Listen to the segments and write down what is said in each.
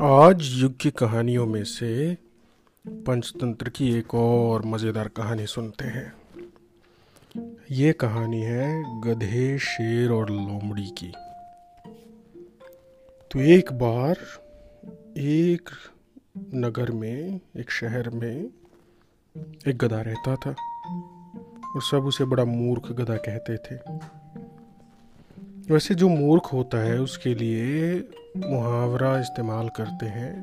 आज युग की कहानियों में से पंचतंत्र की एक और मज़ेदार कहानी सुनते हैं। ये कहानी है गधे, शेर और लोमड़ी की। तो एक बार एक नगर में, एक शहर में एक गधा रहता था और सब उसे बड़ा मूर्ख गधा कहते थे। वैसे जो मूर्ख होता है, उसके लिए मुहावरा इस्तेमाल करते हैं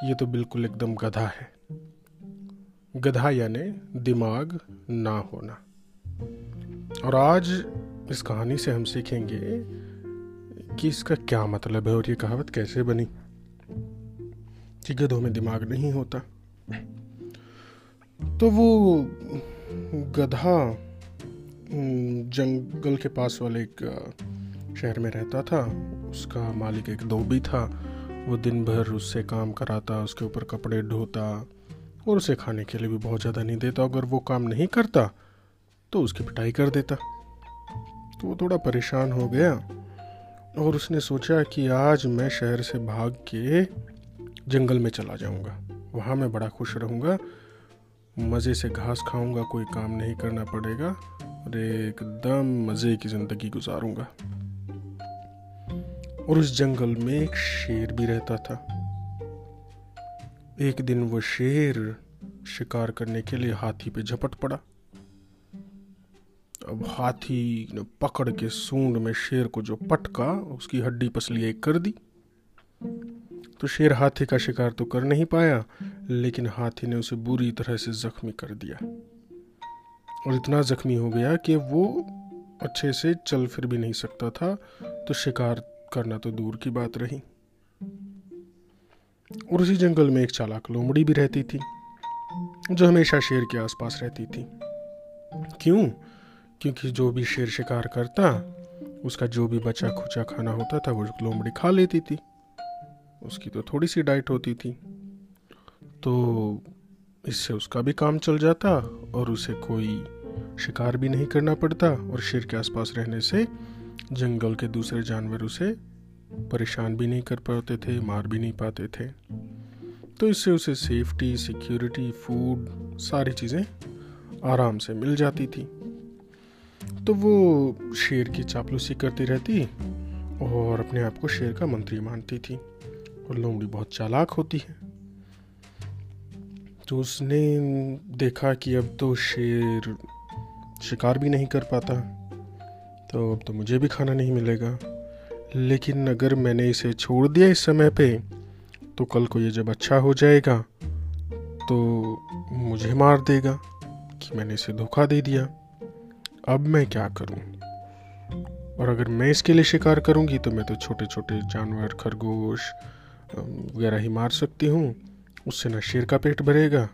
कि ये तो बिल्कुल एकदम गधा है। गधा यानी दिमाग ना होना। और आज इस कहानी से हम सीखेंगे कि इसका क्या मतलब है और ये कहावत कैसे बनी। कि गधों में दिमाग नहीं होता। तो वो गधा जंगल के पास वाले एक शहर में रहता था। उसका मालिक एक धोबी था। वो दिन भर उससे काम कराता, उसके ऊपर कपड़े ढोता और उसे खाने के लिए भी बहुत ज़्यादा नहीं देता। अगर वो काम नहीं करता तो उसकी पिटाई कर देता। तो वो थोड़ा परेशान हो गया और उसने सोचा कि आज मैं शहर से भाग के जंगल में चला जाऊँगा। वहाँ मैं बड़ा खुश रहूँगा मज़े से घास खाऊँगा, कोई काम नहीं करना पड़ेगा और एकदम मज़े की ज़िंदगी गुजारूँगा। और उस जंगल में एक शेर भी रहता था। एक दिन वो शेर शिकार करने के लिए हाथी पे झपट पड़ा। अब हाथी ने पकड़ के सूंड में शेर को जो पटका, उसकी हड्डी पसली एक कर दी। तो शेर हाथी का शिकार तो कर नहीं पाया लेकिन हाथी ने उसे बुरी तरह से जख्मी कर दिया। और इतना जख्मी हो गया कि वो अच्छे से चल फिर भी नहीं सकता था तो शिकार करना तो दूर की बात रही। और उसी जंगल में एक चालाक लोमड़ी भी रहती थी, जो हमेशा शेर के आसपास रहती थी। क्यों? क्योंकि जो भी शेर शिकार करता, उसका जो भी बचा खुचा खाना होता था, वो लोमड़ी खा लेती थी। उसकी तो थोड़ी सी डाइट होती थी। तो इससे उसका भी काम चल जाता और उसे कोई शिकार भी नहीं करना पड़ता और शेर के आसपास रहने से जंगल के दूसरे जानवर उसे परेशान भी नहीं कर पाते थे, मार भी नहीं पाते थे। तो इससे उसे सेफ्टी सिक्योरिटी फ़ूड सारी चीज़ें आराम से मिल जाती थी। तो वो शेर की चापलूसी करती रहती और अपने आप को शेर का मंत्री मानती थी और लोमड़ी बहुत चालाक होती है। तो उसने देखा कि अब तो शेर, शिकार भी नहीं कर पाता। तो अब तो मुझे भी खाना नहीं मिलेगा। लेकिन अगर मैंने इसे छोड़ दिया इस समय पे तो कल को ये जब अच्छा हो जाएगा तो मुझे मार देगा कि मैंने इसे धोखा दे दिया। अब मैं क्या करूँ? और अगर मैं इसके लिए शिकार करूँगी तो मैं तो छोटे छोटे जानवर, खरगोश वगैरह ही मार सकती हूँ। उससे ना शेर का पेट भरेगा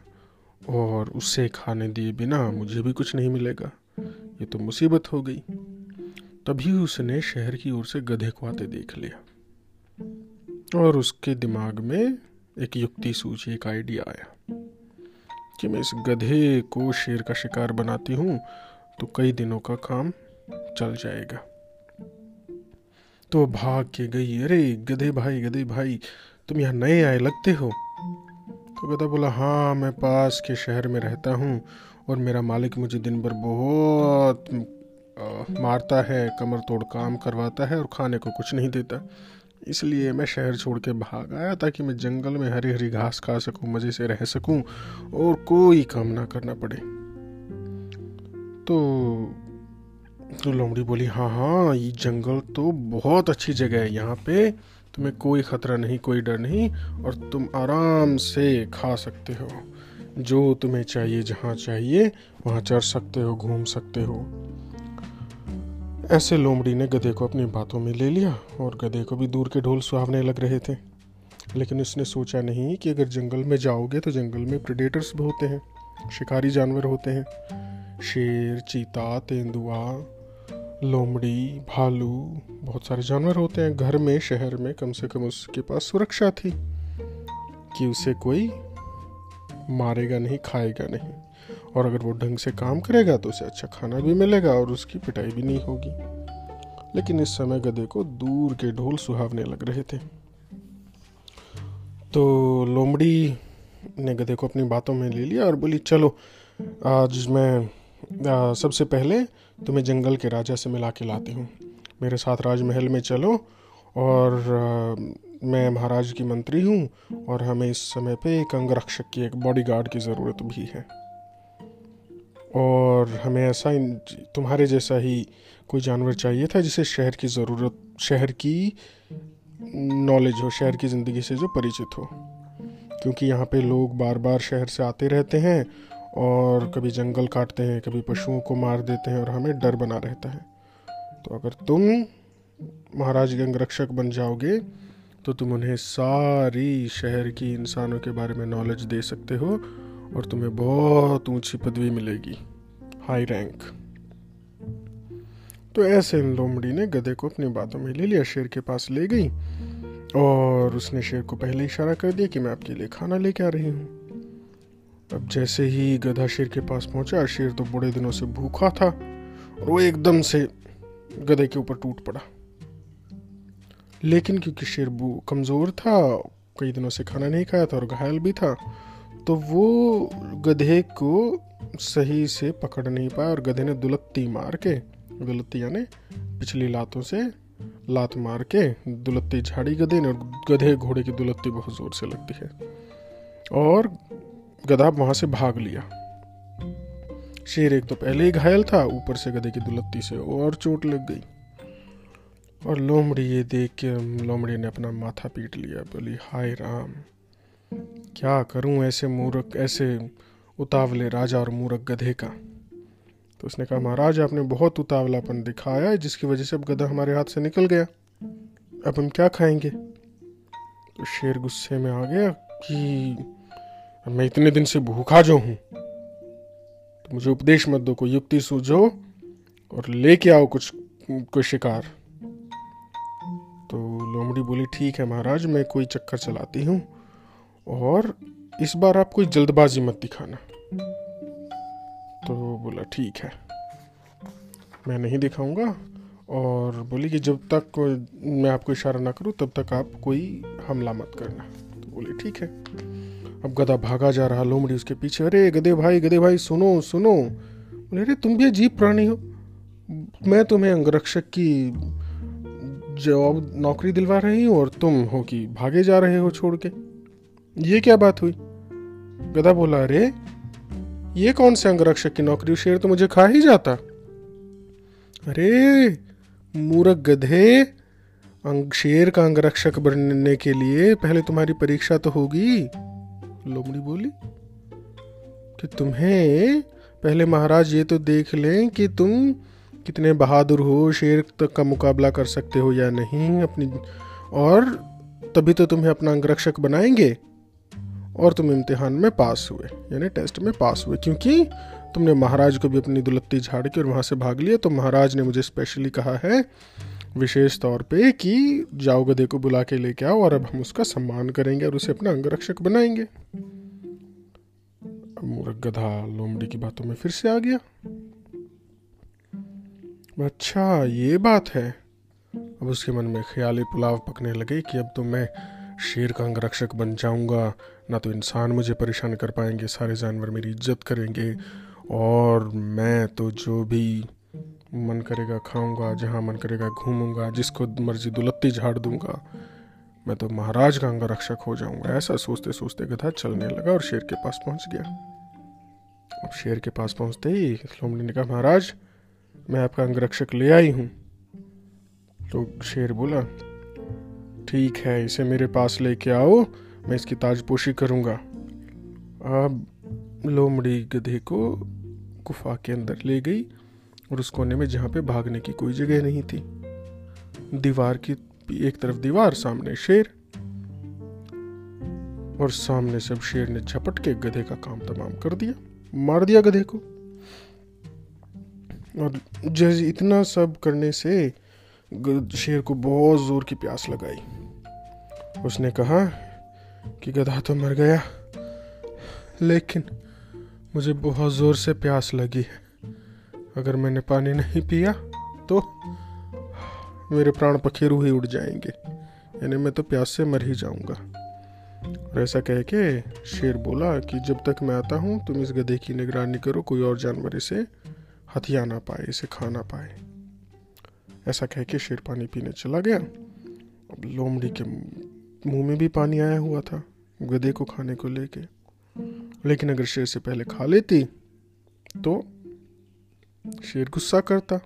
और उससे खाने दिए बिना मुझे भी कुछ नहीं मिलेगा। ये तो मुसीबत हो गई। तभी उसने शहर की ओर से गधे को आते देख लिया। और उसके दिमाग में एक युक्ति सूझी, एक आइडिया आया कि मैं इस गधे को शेर का शिकार बनाती हूँ तो कई दिनों का काम चल जाएगा। तो भाग के गई, अरे गधे भाई गधे भाई, तुम यहाँ नए आए, लगते हो? तो गधा बोला हाँ मैं पास के शहर में रहता हूँ और मेरा मालिक मुझे दिन भर बहुत मारता है, कमर तोड़ काम करवाता है और खाने को कुछ नहीं देता। इसलिए मैं शहर छोड़ के भाग आया ताकि मैं जंगल में हरी हरी घास खा सकूँ, मज़े से रह सकूँ और कोई काम ना करना पड़े। तो तो लोमड़ी बोली हाँ हाँ ये जंगल तो बहुत अच्छी जगह है यहाँ पे। तुम्हें कोई ख़तरा नहीं, कोई डर नहीं, और तुम आराम से खा सकते हो। जो तुम्हें चाहिए, जहाँ चाहिए, वहाँ चढ़ सकते हो, घूम सकते हो। ऐसे लोमड़ी ने गधे को अपनी बातों में ले लिया, और गधे को भी दूर के ढोल सुहावने लग रहे थे। लेकिन उसने सोचा नहीं कि अगर जंगल में जाओगे तो जंगल में प्रेडेटर्स भी होते हैं, शिकारी जानवर होते हैं। शेर, चीता, तेंदुआ लोमड़ी, भालू, बहुत सारे जानवर होते हैं घर में, शहर में, कम से कम उसके पास सुरक्षा थी कि उसे कोई मारेगा नहीं, खाएगा नहीं। और अगर वो ढंग से काम करेगा तो उसे अच्छा खाना भी मिलेगा और उसकी पिटाई भी नहीं होगी। लेकिन इस समय गधे को दूर के ढोल सुहावने लग रहे थे। तो लोमड़ी ने गधे को अपनी बातों में ले लिया और बोली, चलो, आज मैं सबसे पहले तुम्हें जंगल के राजा से मिला के लाती हूँ। मेरे साथ राजमहल में चलो और आ, मैं महाराज की मंत्री हूँ और हमें इस समय पे एक अंगरक्षक की एक बॉडीगार्ड की ज़रूरत भी है। और हमें ऐसा तुम्हारे जैसा ही कोई जानवर चाहिए था जिसे शहर की ज़रूरत शहर की नॉलेज हो शहर की ज़िंदगी से जो परिचित हो। क्योंकि यहाँ पे लोग बार बार शहर से आते रहते हैं और कभी जंगल काटते हैं, कभी पशुओं को मार देते हैं और हमें डर बना रहता है। तो अगर तुम महाराज के अंगरक्षक बन जाओगे तो तुम उन्हें सारी शहर की इंसानों के बारे में नॉलेज दे सकते हो और तुम्हें बहुत ऊँची पदवी मिलेगी। हाई रैंक तो ऐसे लोमड़ी ने गधे को अपनी बातों में ले लिया शेर के पास ले गई और उसने शेर को पहले इशारा कर दिया कि मैं आपके लिए खाना लेके आ रही हूँ। अब जैसे ही गधा शेर के पास पहुँचा, शेर तो बड़े दिनों से भूखा था और वो एकदम से गधे के ऊपर टूट पड़ा। लेकिन क्योंकि शेर कमज़ोर था, कई दिनों से खाना नहीं खाया था और घायल भी था तो वो गधे को सही से पकड़ नहीं पाया और गधे ने दुलत्ती मार के दुलत्ती यानी पिछली लातों से लात मार के दुलत्ती झाड़ी गधे ने और गधे घोड़े की दुलत्ती बहुत ज़ोर से लगती है। और गधा वहाँ से भाग लिया। शेर एक तो पहले ही घायल था, ऊपर से गधे की दुलत्ती से और चोट लग गई। और लोमड़ी ये देख के लोमड़ी ने अपना माथा पीट लिया, बोली, हाय राम, क्या करूँ ऐसे मूर्ख, ऐसे उतावले राजा और मूर्ख गधे का? तो उसने कहा, महाराज, आपने बहुत उतावलापन दिखाया है, जिसकी वजह से अब गधा हमारे हाथ से निकल गया। अब हम क्या खाएँगे? तो शेर गुस्से में आ गया कि मैं इतने दिन से भूखा जो हूँ तो मुझे उपदेश मत दो, कोई युक्ति सूझो और लेके आओ कुछ, कोई शिकार। तो लोमड़ी बोली, ठीक है महाराज, मैं कोई चक्कर चलाती हूँ और इस बार आप कोई जल्दबाजी मत दिखाना। तो बोला, ठीक है, मैं नहीं दिखाऊँगा और बोली कि जब तक मैं आपको इशारा ना करूँ, तब तक आप कोई हमला मत करना। तो बोली, ठीक है। अब गधा भागा जा रहा, लोमड़ी उसके पीछे, अरे गधे भाई गधे भाई, सुनो सुनो। बोले, अरे तुम भी अजीब प्राणी हो। मैं तुम्हें अंगरक्षक की जॉब नौकरी दिलवा रही हूँ और तुम हो कि भागे जा रहे हो छोड़ के। ये क्या बात हुई? गधा बोला, अरे, ये कौन से अंगरक्षक की नौकरी? शेर तो मुझे खा ही जाता। अरे, मूर्ख गधे, अंग, शेर का अंगरक्षक बनने के लिए पहले तुम्हारी परीक्षा तो होगी। लोमड़ी बोली, कि तुम्हें पहले महाराज ये तो देख लें कि तुम कितने बहादुर हो, शेर तक का मुकाबला कर सकते हो या नहीं, अपनी, और तभी तो तुम्हें अपना अंगरक्षक बनाएँगे, और तुम इम्तिहान में पास हुए, यानी टेस्ट में पास हुए, क्योंकि तुमने महाराज को भी अपनी दुलत्ती झाड़ के और वहाँ से भाग लिया तो महाराज ने मुझे स्पेशली कहा है विशेष तौर पे कि जाओ गधे को बुला के लेके आओ और अब हम उसका सम्मान करेंगे और उसे अपना अंगरक्षक बनाएँगे। मूर्ख गधा लोमड़ी की बातों में फिर से आ गया। अच्छा ये बात है। अब उसके मन में ख्याली पुलाव पकने लगे कि अब तो मैं शेर का अंगरक्षक बन जाऊँगा। ना तो इंसान मुझे परेशान कर पाएँगे, सारे जानवर मेरी इज़्ज़त करेंगे और मैं तो जो भी मन करेगा, खाऊँगा, जहाँ मन करेगा, घूमूँगा, जिसको मर्ज़ी दुलत्ती झाड़ दूँगा, मैं तो महाराज का अंगरक्षक हो जाऊँगा। ऐसा सोचते सोचते गधा चलने लगा और शेर के पास पहुँच गया। अब शेर के पास पहुँचते ही लोमड़ी ने कहा, महाराज, मैं आपका अंगरक्षक ले आई हूँ। तो शेर बोला, ठीक है, इसे मेरे पास लेके आओ, मैं इसकी ताजपोशी करूँगा। अब लोमड़ी गधे को गुफा के अंदर ले गई। और उस कोने में जहाँ पे भागने की कोई जगह नहीं थी। दीवार की एक तरफ़ दीवार, सामने शेर। और सामने सब शेर ने झपट के गधे का काम तमाम कर दिया, मार दिया गधे को। और जैसे इतना सब करने से शेर को बहुत ज़ोर की प्यास लगाई। उसने कहा कि गधा तो मर गया, लेकिन मुझे बहुत ज़ोर से प्यास लगी है। अगर मैंने पानी नहीं पिया तो मेरे प्राण पखेरु ही उड़ जाएँगे। यानी मैं तो प्यास से मर ही जाऊँगा। और ऐसा कह के शेर बोला कि जब तक मैं आता हूँ, तुम इस गधे की निगरानी करो, कोई और जानवर इसे हथिया ना पाए, इसे खा ना पाए। ऐसा कह के शेर पानी पीने चला गया। अब लोमड़ी के मुँह में भी पानी आया हुआ था, गधे को खाने को लेके। लेकिन अगर शेर से पहले खा लेती तो शेर गुस्सा करता।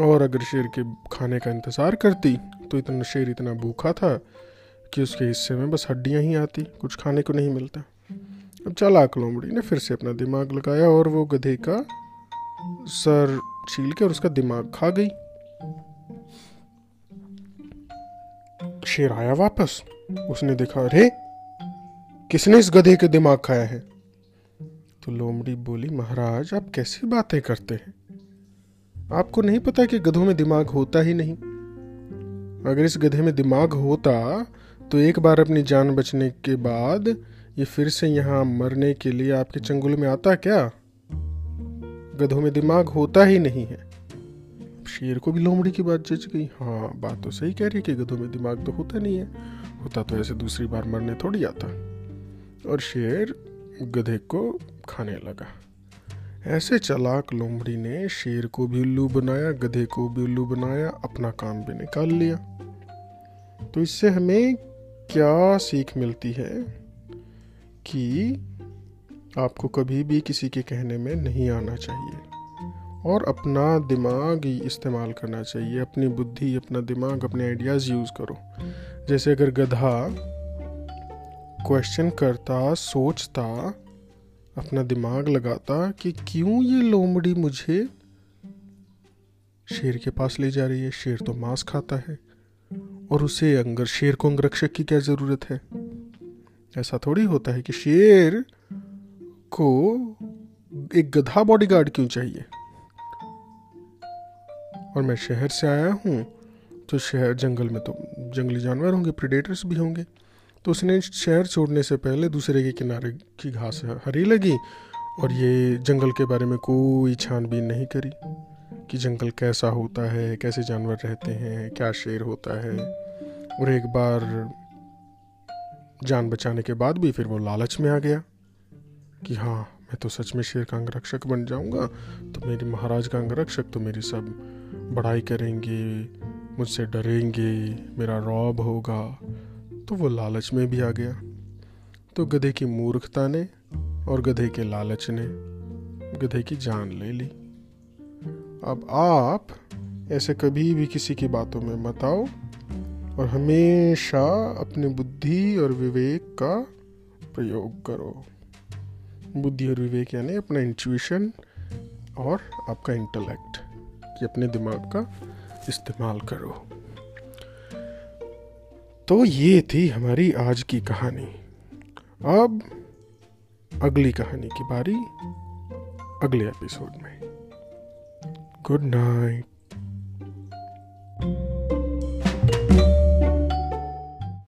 और अगर शेर के खाने का इंतज़ार करती तो इतना शेर इतना भूखा था कि उसके हिस्से में बस हड्डियाँ ही आती, कुछ खाने को नहीं मिलता। अब चालाक लोमड़ी ने फिर से अपना दिमाग लगाया और वो गधे का सर छील के और उसका दिमाग खा गई। शेर आया वापस। उसने देखा, अरे, किसने इस गधे के दिमाग खाया है? तो लोमड़ी बोली, महाराज, आप कैसी बातें करते हैं? आपको नहीं पता कि गधों में दिमाग होता ही नहीं। अगर इस गधे में दिमाग होता तो एक बार अपनी जान बचने के बाद ये फिर से यहाँ मरने के लिए आपके चंगुल में आता क्या? गधों में दिमाग होता ही नहीं है। शेर को भी लोमड़ी की बात जच गई। हाँ बात तो सही कह रही है कि गधों में दिमाग तो होता नहीं है। होता तो ऐसे दूसरी बार मरने थोड़ी आता। और शेर गधे को खाने लगा। ऐसे चलाक लोमड़ी ने शेर को भी उल्लू बनाया, गधे को भी उल्लू बनाया, अपना काम भी निकाल लिया। तो इससे हमें क्या सीख मिलती है कि आपको कभी भी किसी के कहने में नहीं आना चाहिए और अपना दिमाग ही इस्तेमाल करना चाहिए। अपनी बुद्धि, अपना दिमाग, अपने आइडियाज़ यूज़ करो। जैसे अगर गधा क्वेश्चन करता, सोचता, अपना दिमाग लगाता कि क्यों ये लोमड़ी मुझे शेर के पास ले जा रही है। शेर तो मांस खाता है और उसे अंगर, शेर को अंगरक्षक की क्या ज़रूरत है? ऐसा थोड़ी होता है कि शेर को एक गधा बॉडीगार्ड क्यों चाहिए? और मैं शहर से आया हूँ तो शहर, जंगल में तो जंगली जानवर होंगे प्रीडेटर्स भी होंगे। तो उसने शहर छोड़ने से पहले दूसरे के किनारे की घास हरी लगी और ये जंगल के बारे में कोई छानबीन नहीं करी कि जंगल कैसा होता है, कैसे जानवर रहते हैं, क्या शेर होता है। और एक बार जान बचाने के बाद भी फिर वो लालच में आ गया कि हाँ मैं तो सच में शेर का अंगरक्षक बन जाऊँगा। तो मेरी महाराज का अंगरक्षक तो मेरी सब बड़ाई करेंगे, मुझसे डरेंगे, मेरा रौब होगा। तो वो लालच में भी आ गया। तो गधे की मूर्खता ने और गधे के लालच ने गधे की जान ले ली। अब आप ऐसे कभी भी किसी की बातों में मत आओ और हमेशा अपनी बुद्धि और विवेक का प्रयोग करो। बुद्धि और विवेक यानी अपना इंट्यूशन और आपका इंटेलेक्ट कि अपने दिमाग का इस्तेमाल करो। तो ये थी हमारी आज की कहानी अब अगली कहानी की बारी अगले एपिसोड में गुड night.